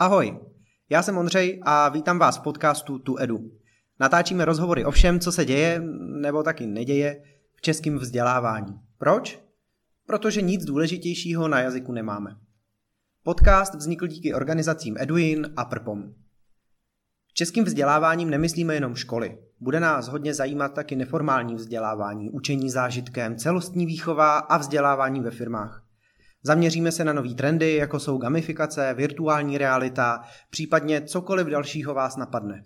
Ahoj, já jsem Ondřej a vítám vás v podcastu Tu Edu. Natáčíme rozhovory o všem, co se děje, nebo taky neděje, v českém vzdělávání. Proč? Protože nic důležitějšího na jazyku nemáme. Podcast vznikl díky organizacím Eduin a Prpom. Českým vzděláváním nemyslíme jenom školy. Bude nás hodně zajímat taky neformální vzdělávání, učení zážitkem, celostní výchova a vzdělávání ve firmách. Zaměříme se na nové trendy, jako jsou gamifikace, virtuální realita, případně cokoliv dalšího vás napadne.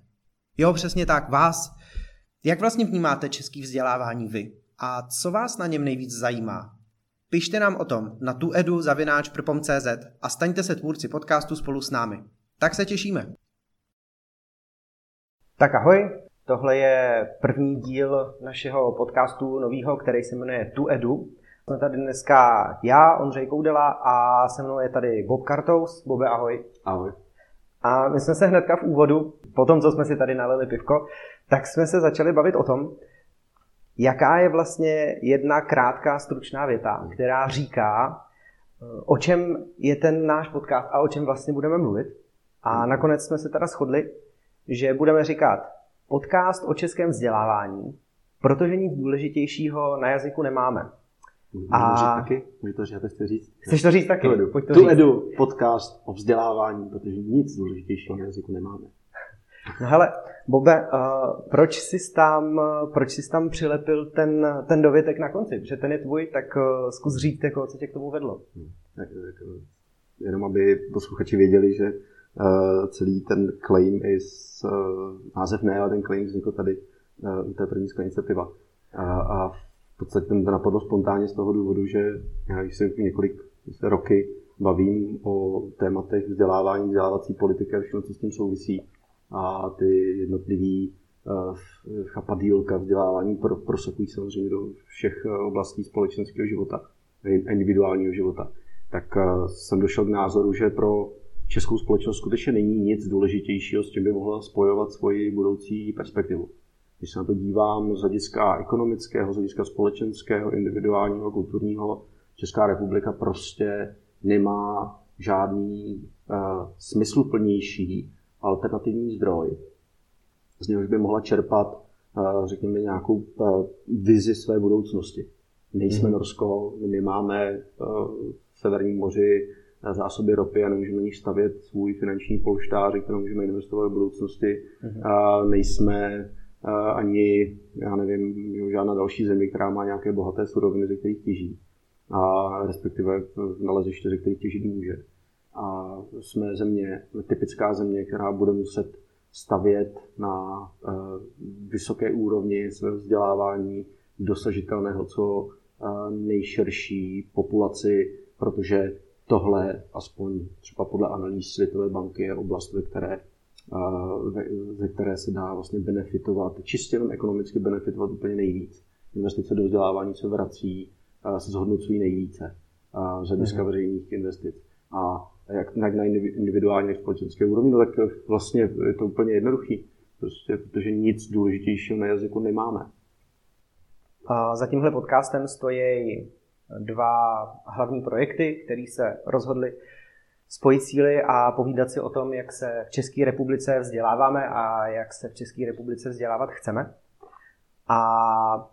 Jo, přesně tak, vás. Jak vlastně vnímáte český vzdělávání vy? A co vás na něm nejvíc zajímá? Pište nám o tom na tu edu zavináč a staňte se tvůrci podcastu spolu s námi. Tak se těšíme. Tak ahoj, tohle je první díl našeho podcastu novýho, který se jmenuje Tu Edu. Jsme tady dneska já, Ondřej Koudela a se mnou je tady Bob Kartous. Bobe, ahoj. Ahoj. A my jsme se hnedka v úvodu, po tom, co jsme si tady nalili pivko, tak jsme se začali bavit o tom, jaká je vlastně jedna krátká, stručná věta, která říká, o čem je ten náš podcast a o čem vlastně budeme mluvit. A nakonec jsme se teda shodli, že budeme říkat podcast o českém vzdělávání, protože nic důležitějšího na jazyku nemáme. Můžu a... říct taky? Můžu to říct, chci říct? Chceš to říct taky? Tu edu. Pojď to tu říct. edu podcast o vzdělávání, protože nic důležitějšího na jazyku nemáme. No hele, Bobe, uh, proč, jsi tam, proč jsi tam přilepil ten, ten dovětek na konci? Protože ten je tvůj, tak uh, zkus říct, jako, co tě k tomu vedlo. Hmm. Tak, tak, jenom aby posluchači věděli, že uh, celý ten claim je uh, název ne, ale ten claim vznikl tady uh, u té první sklenice piva. A, a v podstatě to napadlo spontánně z toho důvodu, že já se několik roky bavím o tématech vzdělávání, vzdělávací politiky a všechno, co s tím souvisí, a ty jednotlivý uh, chapadílka vzdělávání pro, prosakují samozřejmě do všech uh, oblastí společenského života, individuálního života, tak uh, jsem došel k názoru, že pro českou společnost skutečně není nic důležitějšího, s čím by mohla spojovat svoji budoucí perspektivu. Když se na to dívám z hlediska ekonomického, z hlediska společenského, individuálního, kulturního, Česká republika prostě nemá žádný uh, smysluplnější alternativní zdroj, z něhož by mohla čerpat, uh, řekněme, nějakou uh, vizi své budoucnosti. Nejsme mm-hmm. Norsko, my nemáme uh, v Severním moři zásoby ropy a nemůžeme ní stavět svůj finanční polštář, který můžeme investovat v budoucnosti. Mm-hmm. A nejsme ani, já nevím, žádná další země, která má nějaké bohaté suroviny, ze kterých těží. A respektive naleziště, ze kterých těžit může. A jsme země, typická země, která bude muset stavět na uh, vysoké úrovni svého vzdělávání dosažitelného co uh, nejširší populaci, protože tohle, aspoň třeba podle analýz Světové banky, je oblast, ve které ze které se dá vlastně benefitovat, čistě jenom ekonomicky benefitovat úplně nejvíc. Investice do vzdělávání se vrací, se zhodnocují nejvíce z hlediska mm. veřejných investic. A jak na individuální, jak společenské úrovni, no tak vlastně je to úplně jednoduchý. Prostě, protože nic důležitějšího na jazyku nemáme. A za tímhle podcastem stojí dva hlavní projekty, které se rozhodly spojit síly a povídat si o tom, jak se v České republice vzděláváme a jak se v České republice vzdělávat chceme. A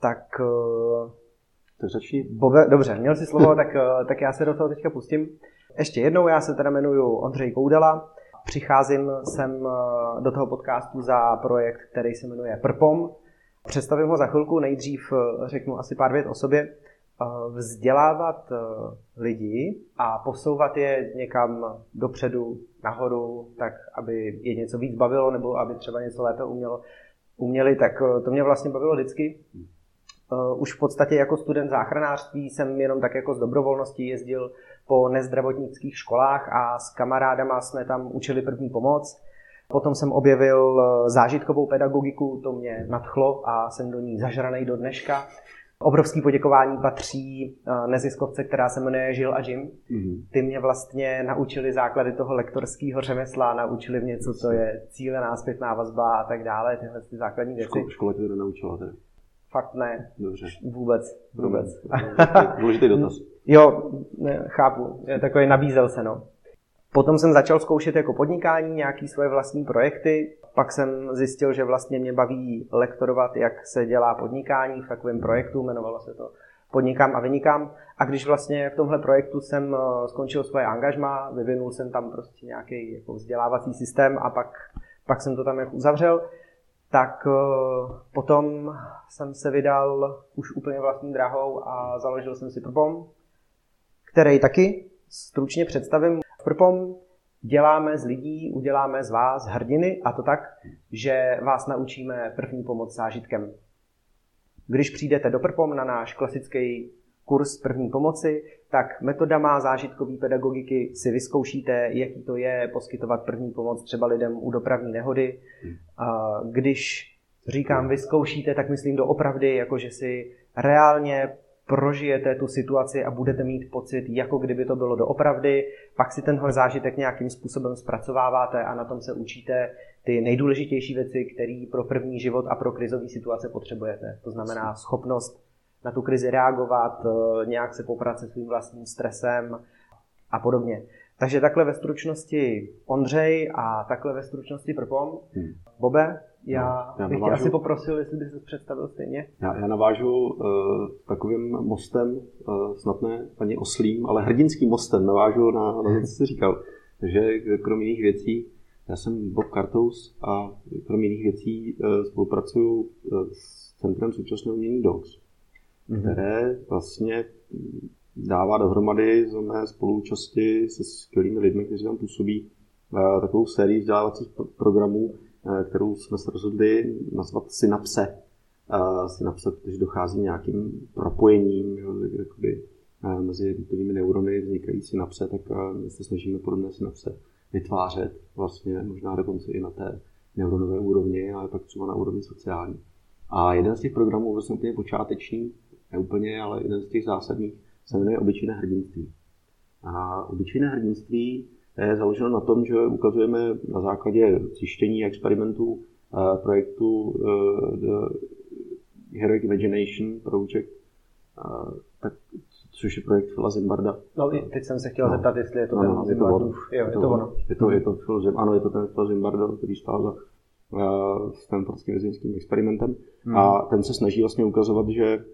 tak... Eh, to začni. Bobe, dobře, měl jsi slovo, tak, eh, tak já se do toho teďka pustím. Ještě jednou, já se teda jmenuji Ondřej Koudela. Přicházím sem eh, do toho podcastu za projekt, který se jmenuje Prpom. Představím ho za chvilku, nejdřív řeknu asi pár vět o sobě vzdělávat eh, lidi a posouvat je někam dopředu, nahoru, tak aby je něco víc bavilo nebo aby třeba něco lépe umělo, uměli, tak eh, to mě vlastně bavilo vždycky. Eh, už v podstatě jako student záchranářství jsem jenom tak jako z dobrovolnosti jezdil po nezdravotnických školách a s kamarádama jsme tam učili první pomoc. Potom jsem objevil zážitkovou pedagogiku, to mě nadchlo a jsem do ní zažranej do dneška. Obrovský poděkování patří eh, neziskovce, která se jmenuje Žil a Jim. Mm-hmm. Ty mě vlastně naučili základy toho lektorského řemesla, naučili mě, co to je cílená zpětná vazba a tak dále, tyhle ty základní věci. Ško- škola tě to naučila tedy? Fakt ne. Dobře. Vůbec, vůbec. Důležitý dotaz. jo, ne, chápu. Takový nabízel se, no. Potom jsem začal zkoušet jako podnikání nějaký svoje vlastní projekty. Pak jsem zjistil, že vlastně mě baví lektorovat, jak se dělá podnikání v takovém projektu, jmenovalo se to Podnikám a vynikám. A když vlastně v tomhle projektu jsem eh, skončil svoje angažma, vyvinul jsem tam prostě nějaký jako vzdělávací systém a pak, pak jsem to tam jako uzavřel, tak eh, potom jsem se vydal už úplně vlastní drahou a založil jsem si Propom, který taky stručně představím. Propom děláme z lidí, uděláme z vás hrdiny a to tak, že vás naučíme první pomoc zážitkem. Když přijdete do Prpom na náš klasický kurz první pomoci, tak metodama zážitkové pedagogiky si vyzkoušíte, jaký to je poskytovat první pomoc třeba lidem u dopravní nehody. Když říkám vyzkoušíte, tak myslím doopravdy, jako že si reálně prožijete tu situaci a budete mít pocit, jako kdyby to bylo doopravdy, pak si tenhle zážitek nějakým způsobem zpracováváte a na tom se učíte ty nejdůležitější věci, které pro první život a pro krizové situace potřebujete. To znamená schopnost na tu krizi reagovat, eh, nějak se poprat se svým vlastním stresem a podobně. Takže takhle ve stručnosti Ondřej a takhle ve stručnosti Prpom. Hmm. Bobe, já, no, já bych navážu, tě asi poprosil, jestli bys se představil stejně. Já, já navážu uh, takovým mostem, uh, snad ne paní oslím, ale hrdinským mostem navážu na, na to, co jsi říkal. Takže kromě jiných věcí, já jsem Bob Kartous a kromě jiných věcí uh, spolupracuju uh, s Centrem současného umění DOCS, mm-hmm. které vlastně dává dohromady za mé spoluúčasti se skvělými lidmi, kteří tam působí uh, takovou sérii vzdělávacích programů, Eh, kterou jsme se rozhodli nazvat synapse. Eh, synapse, protože dochází nějakým propojením jakoby, eh, mezi jednotlivými neurony vznikají synapse, tak my se snažíme podobné synapse vytvářet vlastně možná dokonce i na té neuronové úrovni, ale pak třeba na úrovni sociální. A jeden z těch programů, vlastně úplně počáteční, ne úplně, ale jeden z těch zásadních, se jmenuje Obyčejné hrdinství. A obyčejné hrdinství je založeno na tom, že ukazujeme na základě zjištění experimentů eh, projektu eh, The Heroic Imagination Project, tak, což je projekt Phila Zimbarda. No, teď jsem se chtěl no. zeptat, jestli je to ten no, je to ono. Jo, je to, ono. Je to, je to Phil, ano, je to ten Phil Zimbardo, který stál za uh, Stanfordským vězeňským experimentem. Hmm. A ten se snaží vlastně ukazovat, že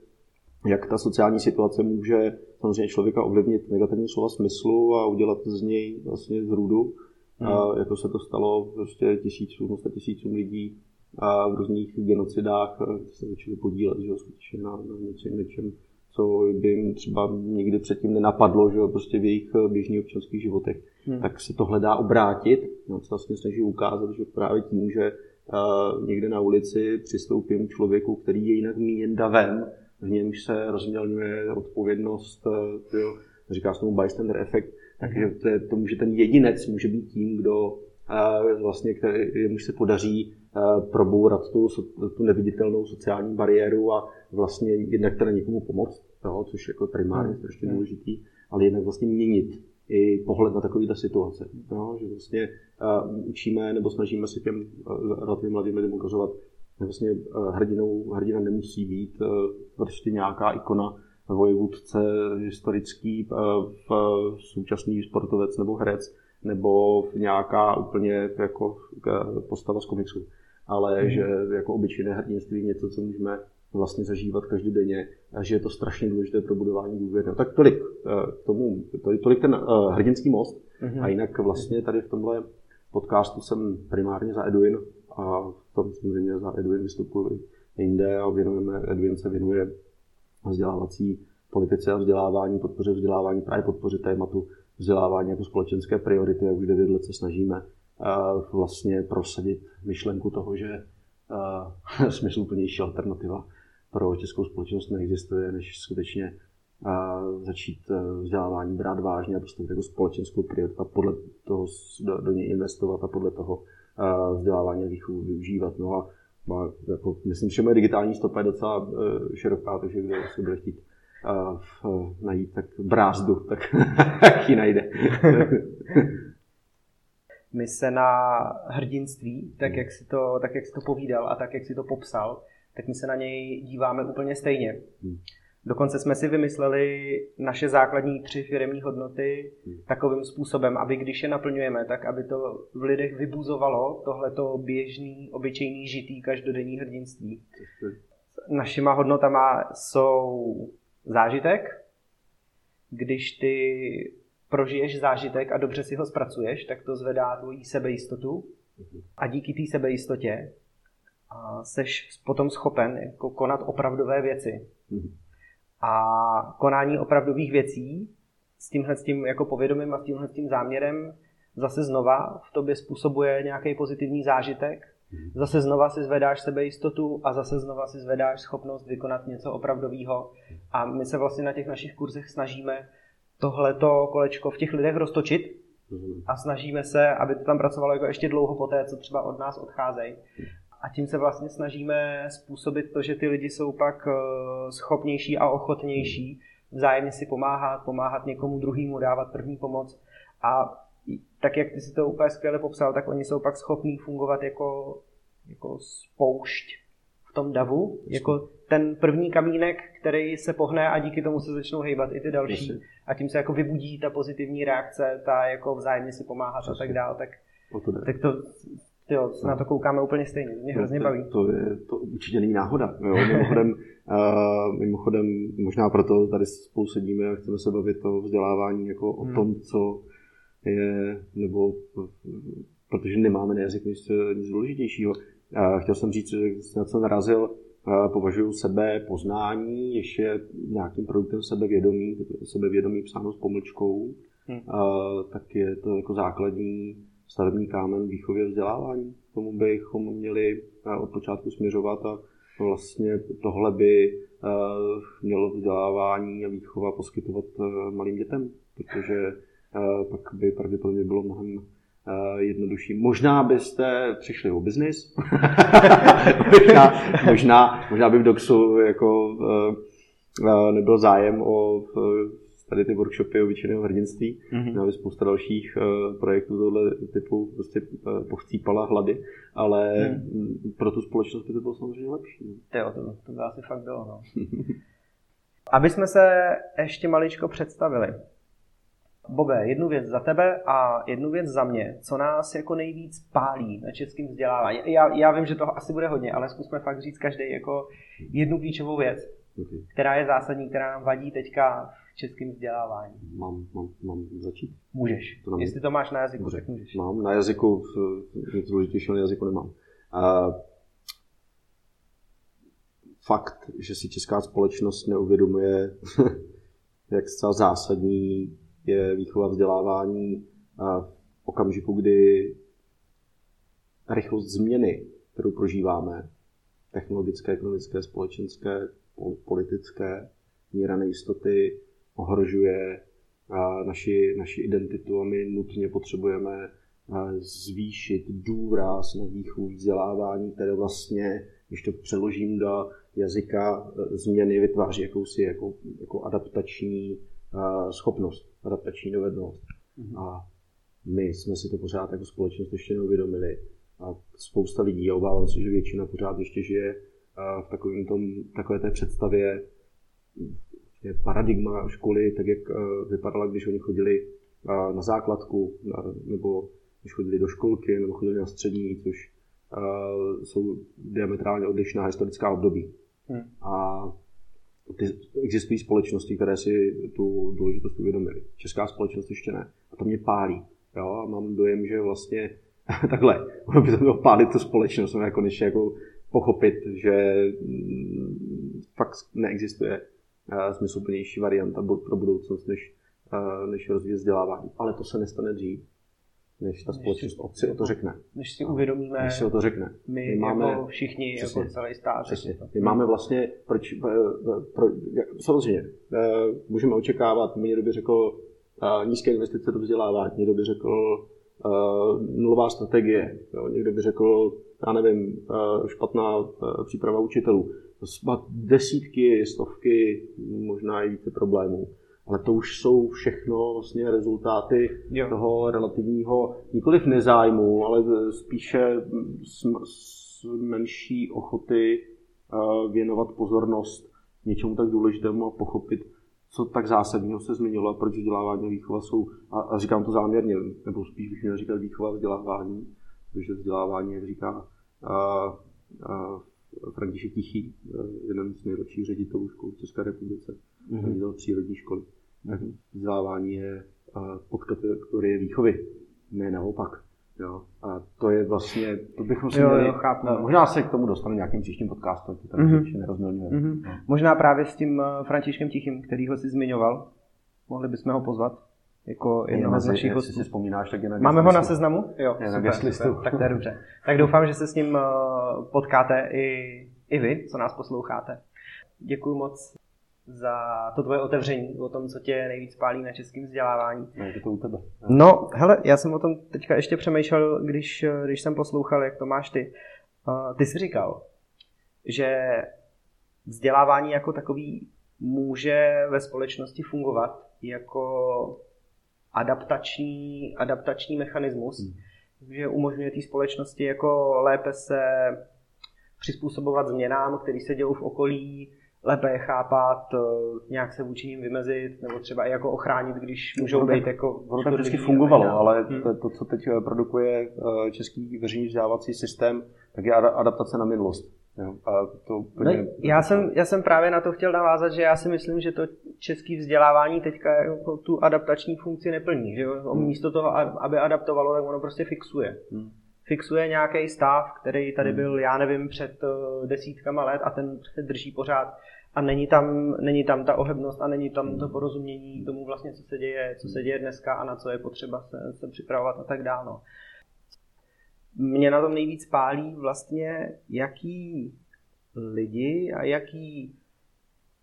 jak ta sociální situace může samozřejmě člověka ovlivnit negativní slova smyslu a udělat z něj vlastně zrůdu, hmm. a jako se to stalo prostě tisícům, sta tisícům lidí a v různých genocidách se začali podílet že skutečně na, na něčem, něčem, co by jim třeba nikdy předtím nenapadlo, že prostě v jejich běžných občanských životech. Hmm. Tak se to hledá obrátit. No, se vlastně snaží ukázat, že právě tím, že uh, někde na ulici přistoupím k člověku, který je jinak míněn davem, v němž se rozmělňuje odpovědnost, eh, jo, říká se tomu bystander efekt, takže to, je, to může ten jedinec může být tím, kdo eh, vlastně, který, jemuž se podaří eh, probourat tu, tu neviditelnou sociální bariéru a vlastně jednak teda někomu pomoct, jo, což je jako primárně hmm. strašně hmm. důležitý, ale jednak vlastně měnit i pohled na takovýhle situace. Jo, že vlastně uh, učíme nebo snažíme se těm uh, relativně mladým lidem ukazovat, vlastně eh, hrdinou, hrdina nemusí být eh, prostě nějaká ikona vojevůdce historický, eh, v současný sportovec nebo herec, nebo nějaká úplně jako postava z komiksu. Ale mm. že jako obyčejné hrdinství něco, co můžeme vlastně zažívat každodenně a že je to strašně důležité pro budování důvěry. No, tak tolik k tomu, tolik, ten hrdinský most. Mm-hmm. A jinak vlastně tady v tomhle podcastu jsem primárně za Eduin a v tom samozřejmě za Edwin vystupuji jinde a věnujeme, Edwin se věnuje vzdělávací politice a vzdělávání, podpoře vzdělávání, právě podpoře tématu vzdělávání jako společenské priority a už devět let se snažíme vlastně prosadit myšlenku toho, že smysluplnější alternativa pro českou společnost neexistuje, než skutečně začít vzdělávání brát vážně a postavit jako společenskou prioritu a podle toho do, do něj investovat a podle toho vzdělávání a výchovu využívat. No a má, jako, myslím, že moje digitální stopa je docela uh, široká, takže kdo si bude chtít uh, uh, najít tak brázdu, tak, tak ji najde. My se na hrdinství, tak jak, si to, tak jak si to povídal a tak jak si to popsal, tak my se na něj díváme úplně stejně. Dokonce jsme si vymysleli naše základní tři firmní hodnoty hmm. takovým způsobem, aby když je naplňujeme, tak aby to v lidech vybuzovalo tohleto běžný, obyčejný, žitý, každodenní hrdinství. Našima hodnotama jsou zážitek. Když ty prožiješ zážitek a dobře si ho zpracuješ, tak to zvedá tvoji sebejistotu. Hmm. A díky té sebejistotě seš potom schopen jako konat opravdové věci. Hmm a konání opravdových věcí s tímhle s tím jako povědomím a s tímhle s tím záměrem zase znova v tobě způsobuje nějaký pozitivní zážitek, mhm. zase znova si zvedáš sebejistotu a zase znova si zvedáš schopnost vykonat něco opravdového. A my se vlastně na těch našich kurzech snažíme tohleto kolečko v těch lidech roztočit mhm. a snažíme se, aby to tam pracovalo jako ještě dlouho poté, co třeba od nás odcházejí. A tím se vlastně snažíme způsobit to, že ty lidi jsou pak eh, schopnější a ochotnější vzájemně si pomáhat, pomáhat někomu druhému, dávat první pomoc. A tak, jak ty si to úplně skvěle popsal, tak oni jsou pak schopní fungovat jako, jako spoušť v tom davu, jako ten první kamínek, který se pohne a díky tomu se začnou hejbat i ty další. A tím se jako vybudí ta pozitivní reakce, ta jako vzájemně si pomáhat a tak dále. Tak, tak to Jo, na to koukáme úplně stejně, mě no, hrozně baví. To, je, to určitě není náhoda. Jo. Mimochodem, uh, mimochodem, možná proto tady spolu sedíme a chceme se bavit o vzdělávání jako o hmm. tom, co je, nebo protože nemáme na jazyk nic, nic důležitějšího. Uh, chtěl jsem říct, že na co narazil, uh, považuji sebe poznání ještě nějakým produktem sebevědomí, sebevědomí psáno s pomlčkou, hmm. uh, tak je to jako základní stavební kámen výchově vzdělávání. K tomu bychom měli eh, od počátku směřovat a vlastně tohle by eh, mělo vzdělávání a výchova poskytovat eh, malým dětem, protože pak by pravděpodobně bylo mnohem jednodušší. Možná byste přišli o biznis, možná, možná, možná by v DOXu jako nebyl zájem o tady ty workshopy obyčejného hrdinství. Mm-hmm. Měla spousta dalších uh, projektů tohle typu prostě uh, povcípala hlady, ale mm. pro tu společnost by to bylo samozřejmě lepší. Jo, to, to by asi fakt bylo. No. Aby jsme se ještě maličko představili. Bobe, jednu věc za tebe a jednu věc za mě. Co nás jako nejvíc pálí na českém vzdělávání? Já, já vím, že toho asi bude hodně, ale zkusme fakt říct každý jako jednu klíčovou věc, okay. která je zásadní, která nám vadí teďka českým vzdělávání? Mám, mám, mám začít? Můžeš. To Jestli to máš na jazyku, tak můžeš. Mám, na jazyku, nic důležitějšího na jazyku nemám. Uh, fakt, že si česká společnost neuvědomuje, jak zcela zásadní je výchova vzdělávání a v okamžiku, kdy rychlost změny, kterou prožíváme, technologické, ekonomické, společenské, politické, míra nejistoty, ohrožuje naši, naši identitu a my nutně potřebujeme zvýšit důraz na výchovu vzdělávání, které vlastně, když to přeložím do jazyka e, změny, vytváří jakousi jako, jako adaptační schopnost, adaptační dovednost. Mm-hmm. A my jsme si to pořád jako společnost ještě neuvědomili. A spousta lidí, a obávám se, že většina pořád ještě žije v takovém tom, takové té představě je paradigma školy, tak jak eh, vypadala, když oni chodili eh, na základku, nebo když chodili do školky, nebo chodili na střední, což eh, jsou diametrálně odlišná historická období. Hmm. A ty, existují společnosti, které si tu důležitost uvědomily. Česká společnost ještě ne. A to mě pálí. Jo? A mám dojem, že vlastně takhle, ono by to mělo pálit tu společnost, jako konečně jako pochopit, že mm, fakt neexistuje smysluplnější varianta pro budoucnost, než, než rozvíjet vzdělávání. Ale to se nestane dřív, než ta společnost si o to řekne. Než si uvědomíme, než si o to řekne. My, my máme, jako všichni, jako přesně, jako celý stát. Přesně. My máme vlastně, proč, eh, pro, samozřejmě, eh, můžeme očekávat, někdo by řekl nízké investice do vzdělávání, někdo by řekl nulová strategie, jo, někdo by řekl, já nevím, špatná příprava učitelů desítky, stovky, možná i více problémů. Ale to už jsou všechno vlastně rezultáty jo. toho relativního, nikoliv nezájmu, ale spíše s, s menší ochoty uh, věnovat pozornost něčemu tak důležitému a pochopit, co tak zásadního se změnilo a proč vzdělávání a výchova jsou, a, a říkám to záměrně, nebo spíš bych měl říkat výchova a vzdělávání, protože vzdělávání, jak říká a, a František Tichý, jeden z nejlepších ředitelů škol v České republice, mm-hmm. ředitel přírodní školy. Mm-hmm. Vzdělávání je podkategorie výchovy, ne naopak. Jo. A to je vlastně, to bychom si jo, měli, jo, chápu. No, možná se k tomu dostane nějakým příštím podcastu, to tady mm-hmm. nerozmělňuje. Mm-hmm. No. Možná právě s tím eh, Františkem Tichým, který ho si zmiňoval, mohli bychom ho pozvat jako jednoho z našich hostů. si vzpomínáš, tak je na Máme ho na seznamu? Jo, je super, na super, tak to je dobře. Tak doufám, že se s ním eh, potkáte i, i vy, co nás posloucháte. Děkuji moc za to tvoje otevření o tom, co tě nejvíc pálí na českém vzdělávání. No, je to u tebe. No, hele, já jsem o tom teďka ještě přemýšlel, když, když jsem poslouchal, jak to máš ty. Uh, ty jsi říkal, že vzdělávání jako takový může ve společnosti fungovat jako adaptační, adaptační mechanismus, hmm. že umožňuje té společnosti jako lépe se přizpůsobovat změnám, které se dějou v okolí, lépe je chápat, eh, nějak se vůči ním vymezit, nebo třeba i jako ochránit, když můžou být jako... Ono to vždycky fungovalo, ale hmm. to, to, co teď eh, produkuje eh, český veřejný vzdělávací systém, tak je adaptace na minulost. Jo, a to úplně... no, já, jsem, já jsem právě na to chtěl navázat, že já si myslím, že to české vzdělávání teďka jako tu adaptační funkci neplní. Že jo? Hmm. Místo toho, aby adaptovalo, tak ono prostě fixuje. Hmm fixuje nějaký stav, který tady hmm. byl, já nevím, před desítkama let a ten se drží pořád a není tam, není tam ta ohebnost a není tam to porozumění tomu vlastně, co se děje, co se děje dneska a na co je potřeba se, se připravovat a tak dále. Mě na tom nejvíc pálí vlastně, jaký lidi a jaký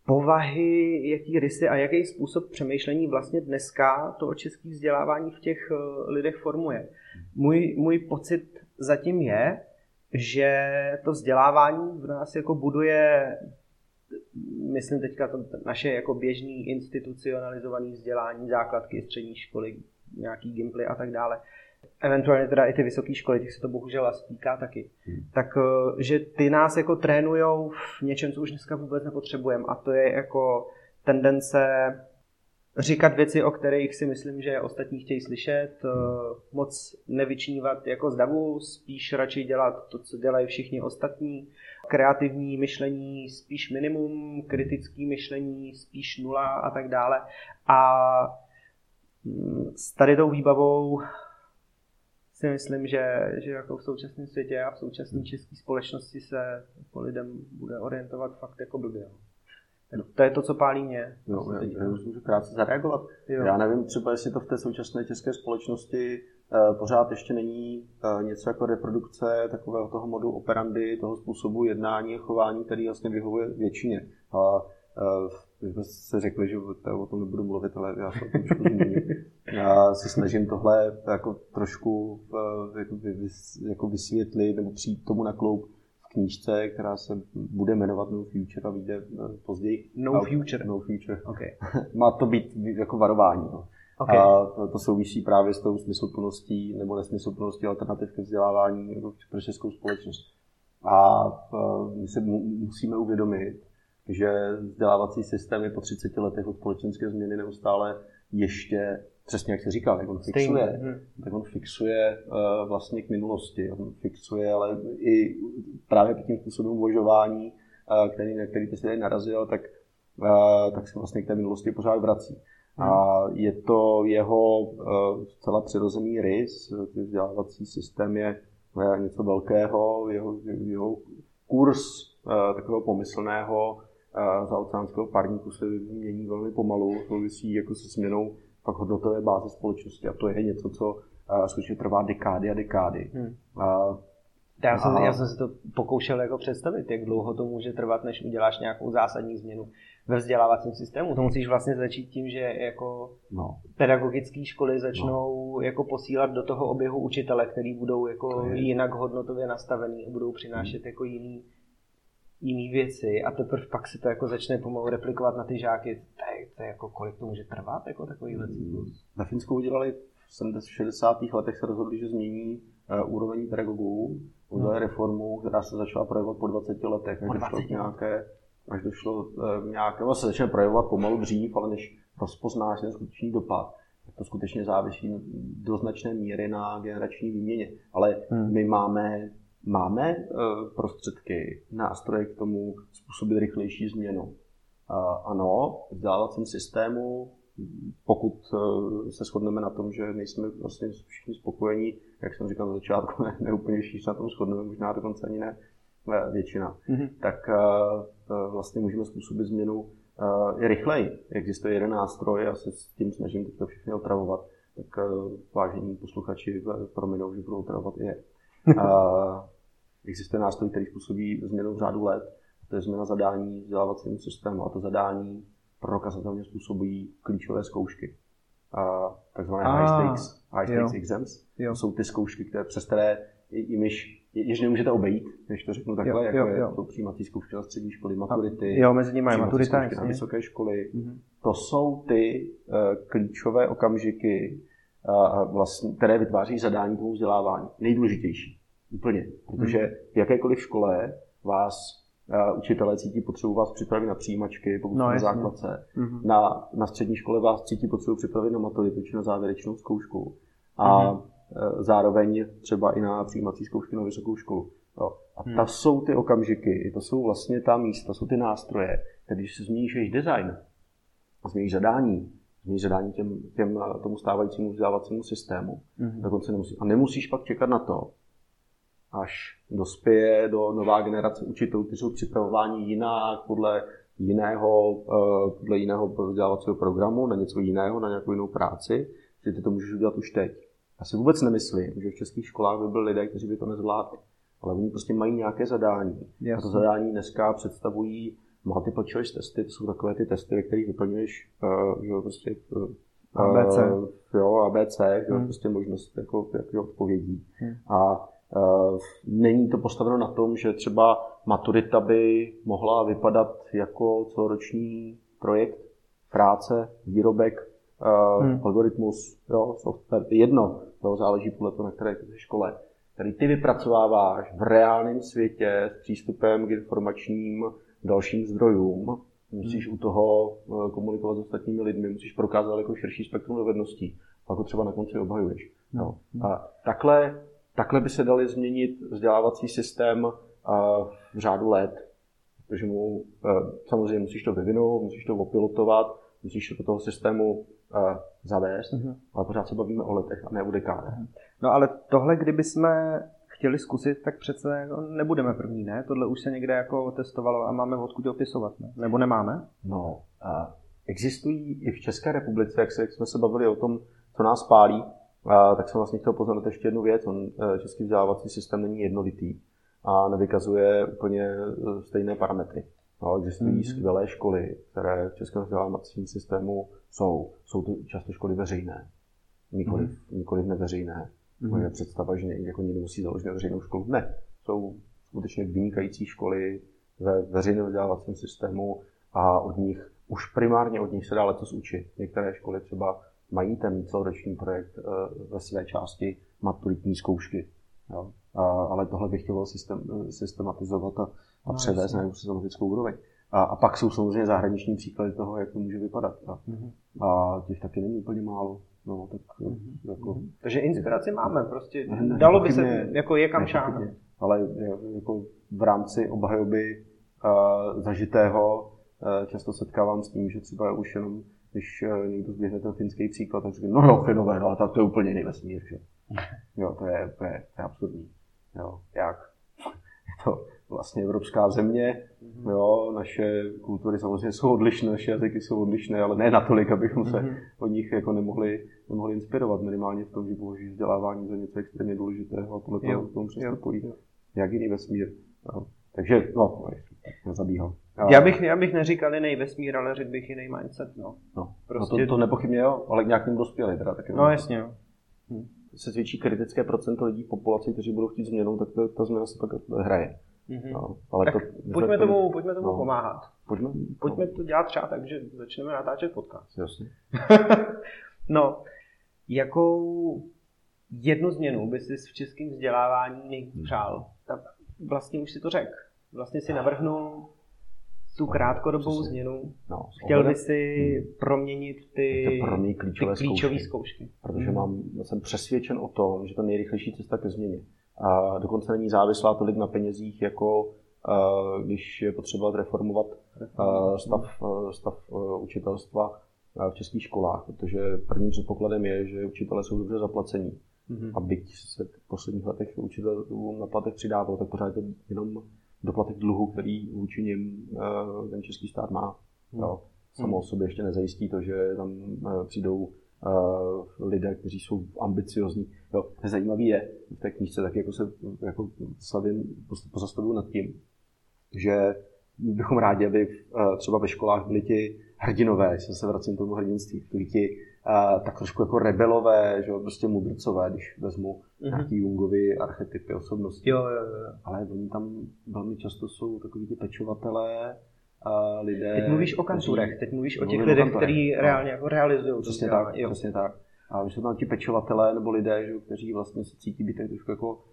povahy, jaký rysy a jaký způsob přemýšlení vlastně dneska to české vzdělávání v těch eh, lidech formuje. Můj, můj pocit zatím je, že to vzdělávání v nás jako buduje myslím teďka to naše jako běžný institucionalizovaný vzdělání, základky, střední školy, nějaký gimply a tak dále, eventuálně teda i ty vysoké školy, těch se to bohužel asi týká taky, hmm. tak eh, že ty nás jako trénujou v něčem, co už dneska vůbec nepotřebujeme a to je jako tendence říkat věci, o kterých si myslím, že ostatní chtějí slyšet, eh, moc nevyčnívat jako z davu, spíš radši dělat to, co dělají všichni ostatní, kreativní myšlení spíš minimum, kritický myšlení spíš nula a tak dále. A mm, s tady tou výbavou si myslím, že, že jako v současném světě a v současné české společnosti se po lidem bude orientovat fakt jako blbě. No. To je to, co pálí mě. No, já, já můžu krátce zareagovat. Jo. Já nevím třeba, jestli to v té současné české společnosti uh, pořád ještě není uh, něco jako reprodukce takového toho modu operandy, toho způsobu jednání a chování, který vlastně vyhovuje většině. A uh, my jsme se řekli, že o tom nebudu mluvit, ale já se o tom trošku zmíním. Já se snažím tohle jako trošku uh, jako, jako vysvětlit nebo přijít tomu na kloup knížce, která se bude jmenovat No Future a vyjde eh, později. No Future? No Future. Okay. Má to být jako varování. No. Okay. A to, to souvisí právě s tou smysluplností nebo nesmysluplností alternativ ke vzdělávání jako pro českou společnost. A eh, my se musíme uvědomit, že vzdělávací systém je po 30 letech od společenské změny neustále ještě přesně jak jsi říkal, jak on fixuje, hmm. tak on fixuje uh, vlastně k minulosti. On fixuje, ale i právě tím způsobem uvažování, uh, který, na který ty jsi tady narazil, tak, uh, tak se vlastně k té minulosti pořád vrací. A je to jeho zcela přirozený rys, vzdělávací systém je něco velkého, jeho, jeho kurz takového pomyslného uh, zaoceánského parníku se mění velmi pomalu, souvisí jako se změnou fakt hodnotové báze společnosti a to je něco, co skutečně trvá dekády a dekády. Hmm. Uh, já jsem, a... já jsem si to pokoušel jako představit, jak dlouho to může trvat, než uděláš nějakou zásadní změnu ve vzdělávacím systému. To musíš vlastně začít tím, že jako no. pedagogické školy začnou no. jako posílat do toho oběhu učitele, který budou jako jinak hodnotově nastavený a budou přinášet hmm. jako jiný jiný věci a teprve pak se to jako začne pomalu replikovat na ty žáky. To je, to je jako, kolik to může trvat, jako takovýhle cyklus? Na Finsku udělali v 60. letech se rozhodli, že změní uh, úroveň pedagogů, udělali no. reformu, která se začala projevovat po 20 letech, po 20 nějaké až došlo k nějakému, se začne projevovat pomalu dřív, ale než rozpoznáš ten skutečný dopad, tak to skutečně závisí do značné míry na generační výměně. Ale hmm. my máme, máme prostředky, nástroje k tomu způsobit rychlejší změnu. Ano, v vzdělávacím systému pokud eh, se shodneme na tom, že nejsme vlastně všichni spokojení, jak jsem říkal na začátku, ne, ne úplně všichni na tom shodneme, možná dokonce ani ne eh, většina, mm-hmm. tak vlastně můžeme způsobit změnu i rychleji. Existuje jeden nástroj, já se s tím snažím teďka všechny otravovat, tak vážení posluchači prominou, že budu otravovat i je. existuje nástroj, který způsobí změnu v řádu let, to je změna zadání vzdělávacímu systému a to zadání prokazatelně způsobují klíčové zkoušky. A takzvané ah, high stakes, high stakes jo. exams. Jo. Jsou ty zkoušky, které, přes které jimiž, jež nemůžete obejít, než to řeknu takhle, jo, jako jo, je jo. to přijímací zkoušky na střední školy, maturity, jo, mezi nimi maturita, na vysoké školy. Mm-hmm. To jsou ty uh, klíčové okamžiky, uh, vlastně, které vytváří zadání toho vzdělávání. Nejdůležitější. Úplně. Protože v jakékoliv škole vás učitelé cítí potřebu vás připravit na přijímačky, pokud no, na základce. Mm-hmm. Na, na střední škole vás cítí potřebu připravit na maturitu či na závěrečnou zkoušku. A mm-hmm. zároveň třeba i na přijímací zkoušky na vysokou školu. Jo. A mm. ta jsou ty okamžiky, to jsou vlastně ta místa, jsou ty nástroje, které když si změníš jejich design, změníš zadání, změníš zadání těm, těm, tomu stávajícímu vzdělávacímu systému, mm-hmm. dokonce nemusí, a nemusíš pak čekat na to, až dospěje do nová generace učitelů, kteří jsou připravováni jinak, podle jiného, eh, podle jiného vzdělávacího programu, na něco jiného, na nějakou jinou práci, že ty to můžeš udělat už teď. Já si vůbec nemyslím, že v českých školách by byli lidé, kteří by to nezvládli. Ale oni prostě mají nějaké zadání. Jasně. A to zadání dneska představují multiple choice testy, to jsou takové ty testy, ve kterých vyplňuješ uh, že prostě, uh, ABC. Uh, jo, ABC, že hmm. prostě možnost jako, jako odpovědí. Hmm. A Eh, není to postaveno na tom, že třeba maturita by mohla vypadat jako celoroční projekt, práce, výrobek, eh, hmm. algoritmus, jo, software, jedno, to záleží podle toho, na které škole, který ty vypracováváš v reálném světě s přístupem k informačním dalším zdrojům, musíš hmm. u toho eh, komunikovat s ostatními lidmi, musíš prokázat jako širší spektrum dovedností, pak ho třeba na konci obhajuješ. No. A takhle Takhle by se dali změnit vzdělávací systém v řádu let, protože mu e, samozřejmě musíš to vyvinout, musíš to opilotovat, musíš to do toho systému e, zavést, mm-hmm. ale pořád se bavíme o letech a ne o dekádách. Mhm. No ale tohle, kdyby jsme chtěli zkusit, tak přece no, nebudeme první, ne? Tohle už se někde jako testovalo a máme odkud opisovat, ne? Nebo nemáme? No, existují i v České republice, jak, se, jak jsme se bavili o tom, co nás pálí, a tak jsem vlastně chtěl poznat ještě jednu věc. On, eh, český vzdělávací systém není jednolitý a nevykazuje úplně eh, stejné parametry. No, existují mm-hmm. skvělé školy, které v českém vzdělávacím systému jsou. Jsou to často školy veřejné, nikoliv, mm-hmm. nikoliv neveřejné. Mm-hmm. Moje představa, že jako někdo musí založit veřejnou školu. Ne, jsou skutečně vynikající školy ve veřejném vzdělávacím systému a od nich, už primárně od nich se dá letos učit. Některé školy třeba mají ten celoroční projekt eh, ve své části maturitní zkoušky. Jo? A, ale tohle bych chtěl systém, systematizovat a, a no, převést na systematickou úroveň. A, a pak jsou samozřejmě zahraniční příklady toho, jak to může vypadat. A, mm-hmm. a těch taky není úplně málo. No, tak, mm-hmm. jako... Takže inspiraci máme, prostě ne, dalo by se, jako je kam šáhnout. Ale jako v rámci obhajoby uh, zažitého uh, často setkávám s tím, že třeba už jenom když uh, někdo zběhne ten finský příklad, tak řekne, no jo, Finové, no, tak to je úplně jiný vesmír, že? Jo, to je, to je, to je absurdní. Jo, jak? Je to vlastně evropská země, mm-hmm. jo, naše kultury samozřejmě jsou odlišné, naše jazyky jsou odlišné, ale ne natolik, abychom se mm-hmm. od nich jako nemohli, nemohli inspirovat, minimálně v tom, že považují vzdělávání za něco extrémně důležitého a podle toho k tomu přistupují. Jak jiný vesmír. Jo. Takže, no, nezabíhal. Já bych, já bych neříkal jiný vesmír, ale řekl bych jiný mindset, no. no. Prostě... No to, to nepochybně jo, ale k nějakým dospělý teda taky. No jasně, jo. Hm. Se zvětší kritické procento lidí v populaci, kteří budou chtít změnu, tak to, ta změna se pak hraje. Mm-hmm. No, ale tak to, pojďme, tomu, pojďme tomu no. pomáhat. Pojďme, pojďme no. to dělat třeba tak, že začneme natáčet podcast. Jasně. no, jakou jednu změnu by si v českém vzdělávání přál? Tak vlastně už si to řekl. Vlastně si navrhnul tu krátkodobou Přesně. změnu. No, Chtěl by si Hmm. proměnit ty, pro mě klíčové ty klíčové zkoušky. zkoušky. protože Mhm. mám, jsem přesvědčen o tom, že to nejrychlejší cesta ke změně. A dokonce není závislá tolik na penězích, jako uh, když je potřeba reformovat uh, stav, uh, stav uh, učitelstva v českých školách, protože prvním předpokladem je, že učitelé jsou dobře zaplacení. Mhm. A byť se v posledních letech učitelům na platech přidávalo, tak pořád je to jenom doplatek dluhu, který vůči nim uh, ten český stát má. Jo. Samo o sobě ještě nezajistí to, že tam uh, přijdou uh, lidé, kteří jsou ambiciozní. Jo. Zajímavý je v té knížce taky jako se jako slavím, pozastavuju nad tím, že bychom rádi, aby třeba ve školách byli ti hrdinové, jestli se vracím k tomu hrdinství, byli ti uh, tak trošku jako rebelové, že jo, prostě mudrcové, když vezmu Mhm. nějaký Jungovy archetypy osobnosti. Jo, jo, jo. Ale oni tam velmi často jsou takový ti pečovatelé, a lidé... Teď mluvíš o kanturech, teď mluvíš o těch lidech, kantorech, kteří no. reálně jako realizují Přesně tak, Jo. přesně tak. A jsou tam ti pečovatelé nebo lidé, že, kteří vlastně se cítí být tak trošku jako,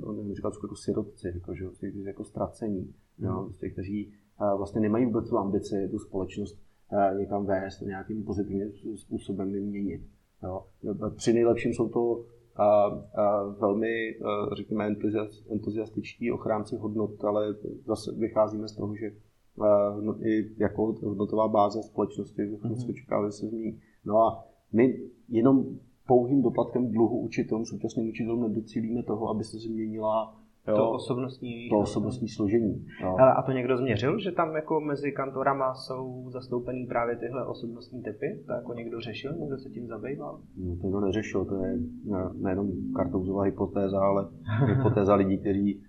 no, nevím, říkat jako sirotci, jako, že, jako ztracení, jo, Mhm. prostě, kteří vlastně nemají vůbec tu ambici, tu společnost někam vést, nějakým pozitivním způsobem ji měnit. Jo. Při nejlepším jsou to a, a velmi, a, řekněme, entuzias- entuziastičtí ochránci hodnot, ale zase vycházíme z toho, že a, no, i jako hodnotová báze společnosti Mhm. mm-hmm. očekávali, že se změní. No a my jenom pouhým doplatkem dluhu učitelům, současným učitelům nedocílíme toho, aby se změnila jo, To osobnostní... to osobnostní složení. Jo. Hele, a to někdo změřil, že tam jako mezi kantorama jsou zastoupený právě tyhle osobnostní typy? To jako někdo řešil, někdo se tím zabýval? No, to někdo neřešil, to je ne- nejenom kartouzová hypotéza, ale hypotéza lidí, kteří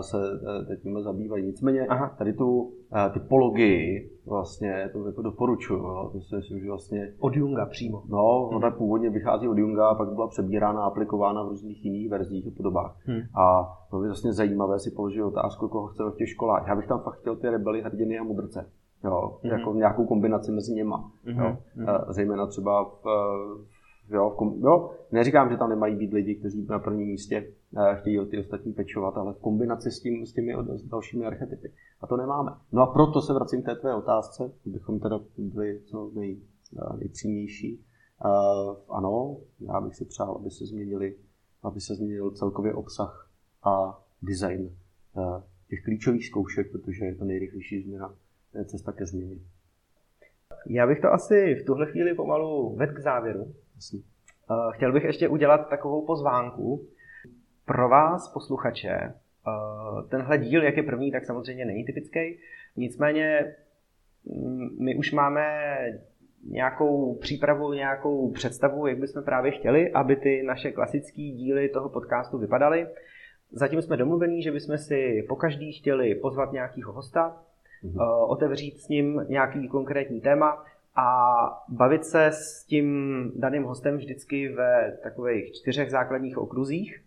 se eh, teď tím zabývají. Nicméně Aha. tady tu eh, typologii vlastně to jako doporučuju. Jo. To si myslím, že vlastně Od Junga přímo. No, ona původně vychází od Junga a pak byla přebírána a aplikována v různých jiných verzích a podobách. Hmm. A to by vlastně zajímavé si položit otázku, koho chceme v těch školách. Já bych tam fakt chtěl ty rebely, hrdiny a mudrce. Jo, Mhm. jako nějakou kombinaci mezi něma. Mhm, Jo. mhm. A Zejména třeba v, jo, v kom, jo, neříkám, že tam nemají být lidi, kteří na prvním místě chtějí o ty ostatní pečovat, ale v kombinaci s, tím, s těmi s dalšími archetypy. A to nemáme. No a proto se vracím k té tvé otázce, abychom teda byli co nej, eh, nejpřímější. Uh, ano, já bych si přál, aby se změnili, aby se změnil celkově obsah a design uh, těch klíčových zkoušek, protože je to nejrychlejší změna, to je cesta ke změně. Já bych to asi v tuhle chvíli pomalu vedl k závěru. Jasně. Eh, Chtěl bych ještě udělat takovou pozvánku pro vás, posluchače. Eh, Tenhle díl, jak je první, tak samozřejmě není typický. Nicméně mm, my už máme nějakou přípravu, nějakou představu, jak bychom právě chtěli, aby ty naše klasické díly toho podcastu vypadaly. Zatím jsme domluvení, že bychom si po každý chtěli pozvat nějakého hosta, Mhm. eh, otevřít s ním nějaký konkrétní téma a bavit se s tím daným hostem vždycky ve takových čtyřech základních okruzích.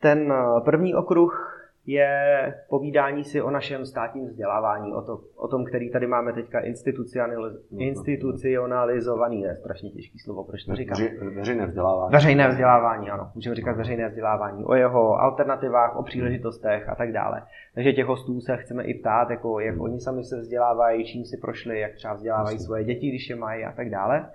Ten eh, první okruh je povídání si o našem státním vzdělávání, o, to, o tom, který tady máme teďka institucionaliz- institucionalizovaný, je strašně těžký slovo, proč to říkám? Veřejné vzdělávání. Veřejné vzdělávání, ano. Můžeme říkat veřejné vzdělávání. O jeho alternativách, o příležitostech a tak dále. Takže těch hostů se chceme i ptát, jako jak oni sami se vzdělávají, čím si prošli, jak třeba vzdělávají svoje děti, když je mají a tak dále.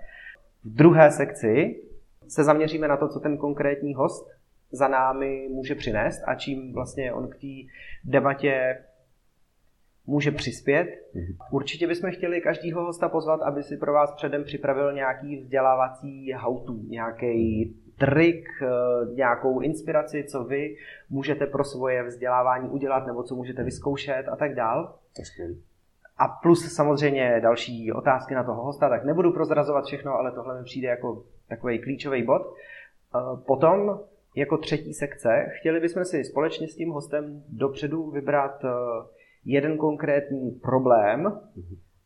V druhé sekci se zaměříme na to, co ten konkrétní host za námi může přinést a čím vlastně on k té debatě může přispět. Mhm. Určitě bychom chtěli každýho hosta pozvat, aby si pro vás předem připravil nějaký vzdělávací how-to, nějaký trik, eh, nějakou inspiraci, co vy můžete pro svoje vzdělávání udělat nebo co můžete vyzkoušet a tak dál. A plus samozřejmě další otázky na toho hosta, tak nebudu prozrazovat všechno, ale tohle mi přijde jako takový klíčový bod. Eh, Potom jako třetí sekce chtěli bychom si společně s tím hostem dopředu vybrat eh, jeden konkrétní problém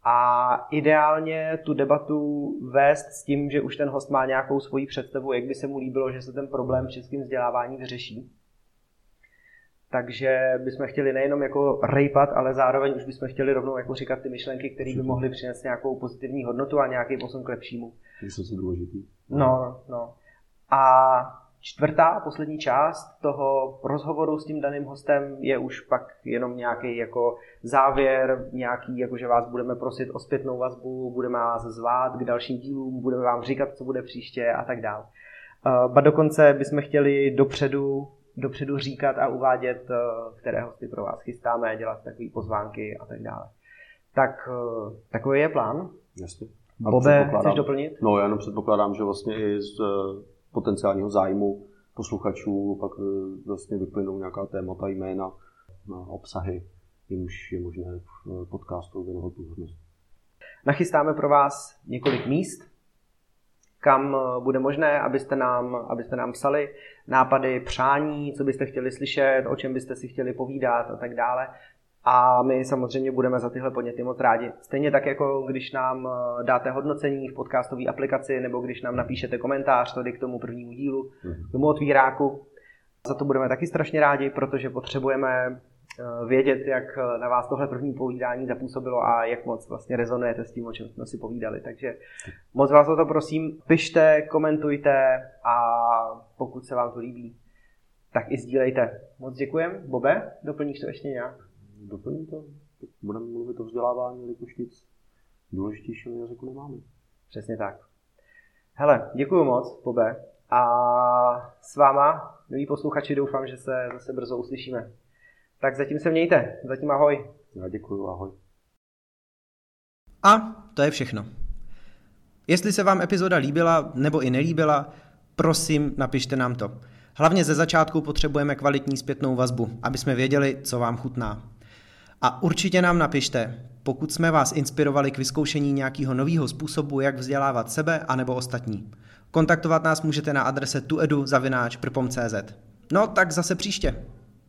a ideálně tu debatu vést s tím, že už ten host má nějakou svoji představu, jak by se mu líbilo, že se ten problém v českém vzdělávání vyřeší. Takže bychom chtěli nejenom jako rejpat, ale zároveň už bychom chtěli rovnou jako říkat ty myšlenky, které by mohly přinést nějakou pozitivní hodnotu a nějaký posun k lepšímu. To je důležitý. No, no. A čtvrtá, poslední část toho rozhovoru s tím daným hostem je už pak jenom nějaký jako závěr, nějaký, jako že vás budeme prosit o zpětnou vazbu, budeme vás zvát k dalším dílům, budeme vám říkat, co bude příště a tak dále. Uh, ba dokonce bychom chtěli dopředu, dopředu říkat a uvádět, uh, které hosty pro vás chystáme, dělat takové pozvánky a tak dále. Tak uh, takový je plán. Jasně. Bobe, chceš doplnit? No, já jenom předpokládám, že vlastně i z potenciálního zájmu posluchačů pak vlastně vyplynou nějaká témata, jména, obsahy, jimž je možné v podcastu věnovat pozornost. Nachystáme pro vás několik míst, kam bude možné, abyste nám, abyste nám psali nápady, přání, co byste chtěli slyšet, o čem byste si chtěli povídat a tak dále. A my samozřejmě budeme za tyhle podněty moc rádi. Stejně tak, jako když nám eh, dáte hodnocení v podcastové aplikaci, nebo když nám napíšete komentář tady k tomu prvnímu dílu, k tomu otvíráku. Za to budeme taky strašně rádi, protože potřebujeme eh, vědět, jak eh, na vás tohle první povídání zapůsobilo a jak moc vlastně rezonujete s tím, o čem jsme si povídali. Takže moc vás o to prosím, pište, komentujte a pokud se vám to líbí, tak i sdílejte. Moc děkujem. Bobe, doplníš to ještě nějak? Doplním to. Budeme mluvit o vzdělávání, jelikož nic důležitějšího jazyku nemáme. Přesně tak. Hele, děkuji moc, Bobe. A s váma, milí posluchači, doufám, že se zase brzo uslyšíme. Tak zatím se mějte. Zatím ahoj. Já děkuji, ahoj. A to je všechno. Jestli se vám epizoda líbila nebo i nelíbila, prosím, napište nám to. Hlavně ze začátku potřebujeme kvalitní zpětnou vazbu, aby jsme věděli, co vám chutná. A určitě nám napište, pokud jsme vás inspirovali k vyzkoušení nějakého nového způsobu, jak vzdělávat sebe anebo ostatní. Kontaktovat nás můžete na adrese tuedu.cz. No tak zase příště.